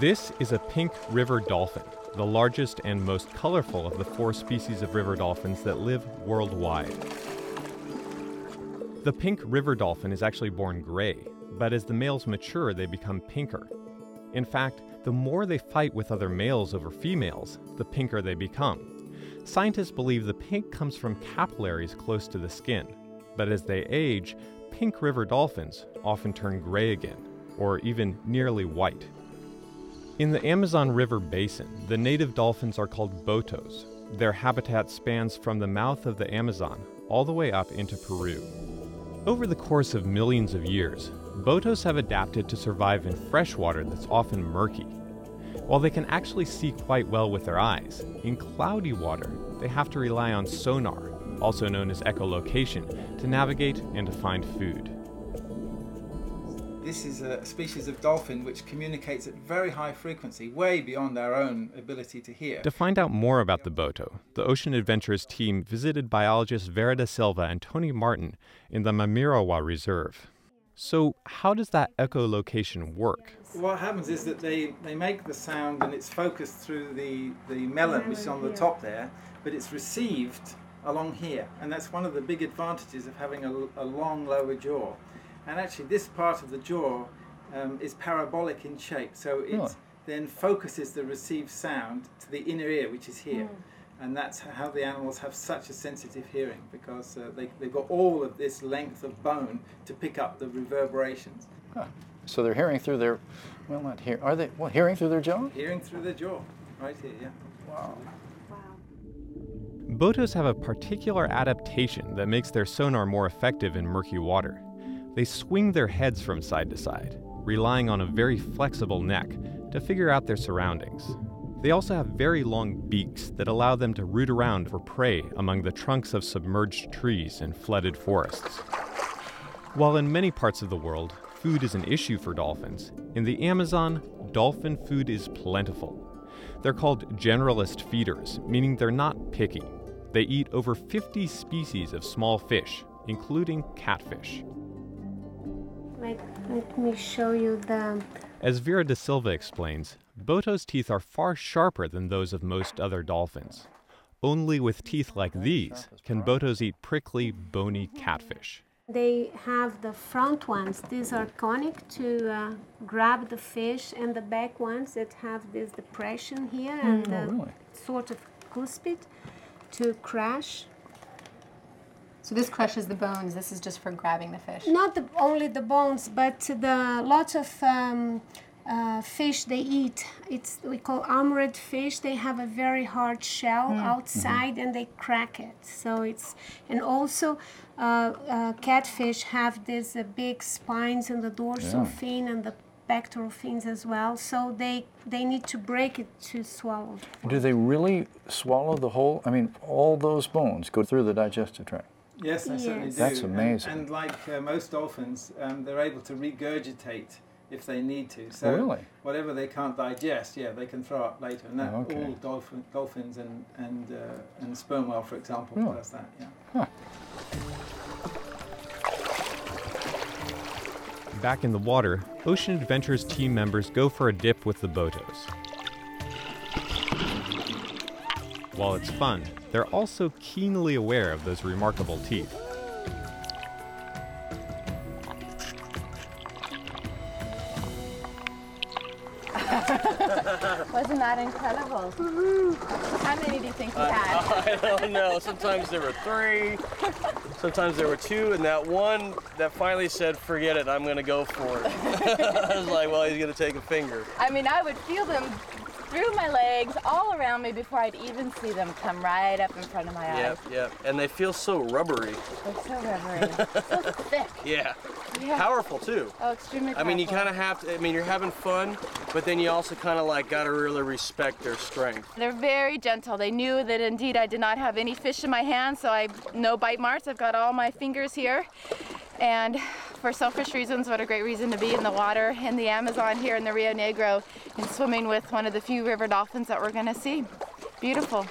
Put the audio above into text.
This is a pink river dolphin, the largest and most colorful of the four species of river dolphins that live worldwide. The pink river dolphin is actually born gray, but as the males mature, they become pinker. In fact, the more they fight with other males over females, the pinker they become. Scientists believe the pink comes from capillaries close to the skin, but as they age, pink river dolphins often turn gray again, or even nearly white. In the Amazon River basin, the native dolphins are called botos. Their habitat spans from the mouth of the Amazon all the way up into Peru. Over the course of millions of years, botos have adapted to survive in fresh water that's often murky. While they can actually see quite well with their eyes, in cloudy water, they have to rely on sonar, also known as echolocation, to navigate and to find food. This is a species of dolphin which communicates at very high frequency, way beyond our own ability to hear. To find out more about the Boto, the Ocean Adventures team visited biologists Vera da Silva and Tony Martin in the Mamirauá Reserve. So, how does that echolocation work? What happens is that they, they make the sound and it's focused through the, the melon, which is on the top there, but it's received along here. And that's one of the big advantages of having a, a long lower jaw. And actually, this part of the jaw um, is parabolic in shape, so it Really? then focuses the received sound to the inner ear, which is here. And that's how the animals have such a sensitive hearing because uh, they, they've got all of this length of bone to pick up the reverberations. Huh. So they're hearing through their, well, not here. Are they well, Hearing through their jaw? Hearing through the jaw, right here, yeah. Wow. wow. Botos have a particular adaptation that makes their sonar more effective in murky water. They swing their heads from side to side, relying on a very flexible neck to figure out their surroundings. They also have very long beaks that allow them to root around for prey among the trunks of submerged trees in flooded forests. While in many parts of the world, food is an issue for dolphins, in the Amazon, dolphin food is plentiful. They're called generalist feeders, meaning they're not picky. They eat over 50 species of small fish, including catfish. Let, let me show you the. As Vera da Silva explains, Boto's teeth are far sharper than those of most other dolphins. Only with teeth like these can Botos eat prickly, bony catfish. They have the front ones. These are conic to uh, grab the fish, and the back ones that have this depression here and oh, the really? sort of cuspid to crash. So this crushes the bones. This is just for grabbing the fish. Not the, only the bones, but the lots of um, uh, fish they eat. It's we call armored fish. They have a very hard shell outside, and they crack it. So it's and also uh, uh, catfish have these uh, big spines in the dorsal Yeah. fin and the pectoral fins as well. So they they need to break it to swallow. Do they really swallow the whole? I mean, all those bones go through the digestive tract. Yes, they certainly do. That's And- amazing. And, like uh, most dolphins, um, they're able to regurgitate if they need to. So Really? whatever they can't digest, yeah, they can throw up later. And that Oh, okay. all dolphin, dolphins and and uh, and sperm whale, for example, Really? does that. Yeah. Huh. Back in the water, Ocean Adventures team members go for a dip with the Botos. While it's fun, they're also keenly aware of those remarkable teeth. Wasn't that incredible? How many do you think you had? I don't know. Sometimes there were three, sometimes there were two, and that one that finally said, "Forget it, I'm gonna go for it." I was like, "Well, he's gonna take a finger." I mean, I would feel them through my legs, all around me before I'd even see them come right up in front of my eyes. Yep, yep. And they feel so rubbery. They're so rubbery, so thick. Yeah. Yeah. Powerful too. Oh, extremely I mean, you kind of have to. I mean, you're having fun, but then you also kind of like gotta really respect their strength. They're very gentle. They knew that indeed I did not have any fish in my hand, so I no bite marks. I've got all my fingers here. And for selfish reasons, what a great reason to be in the water in the Amazon here in the Rio Negro and swimming with one of the few river dolphins that we're going to see. Beautiful.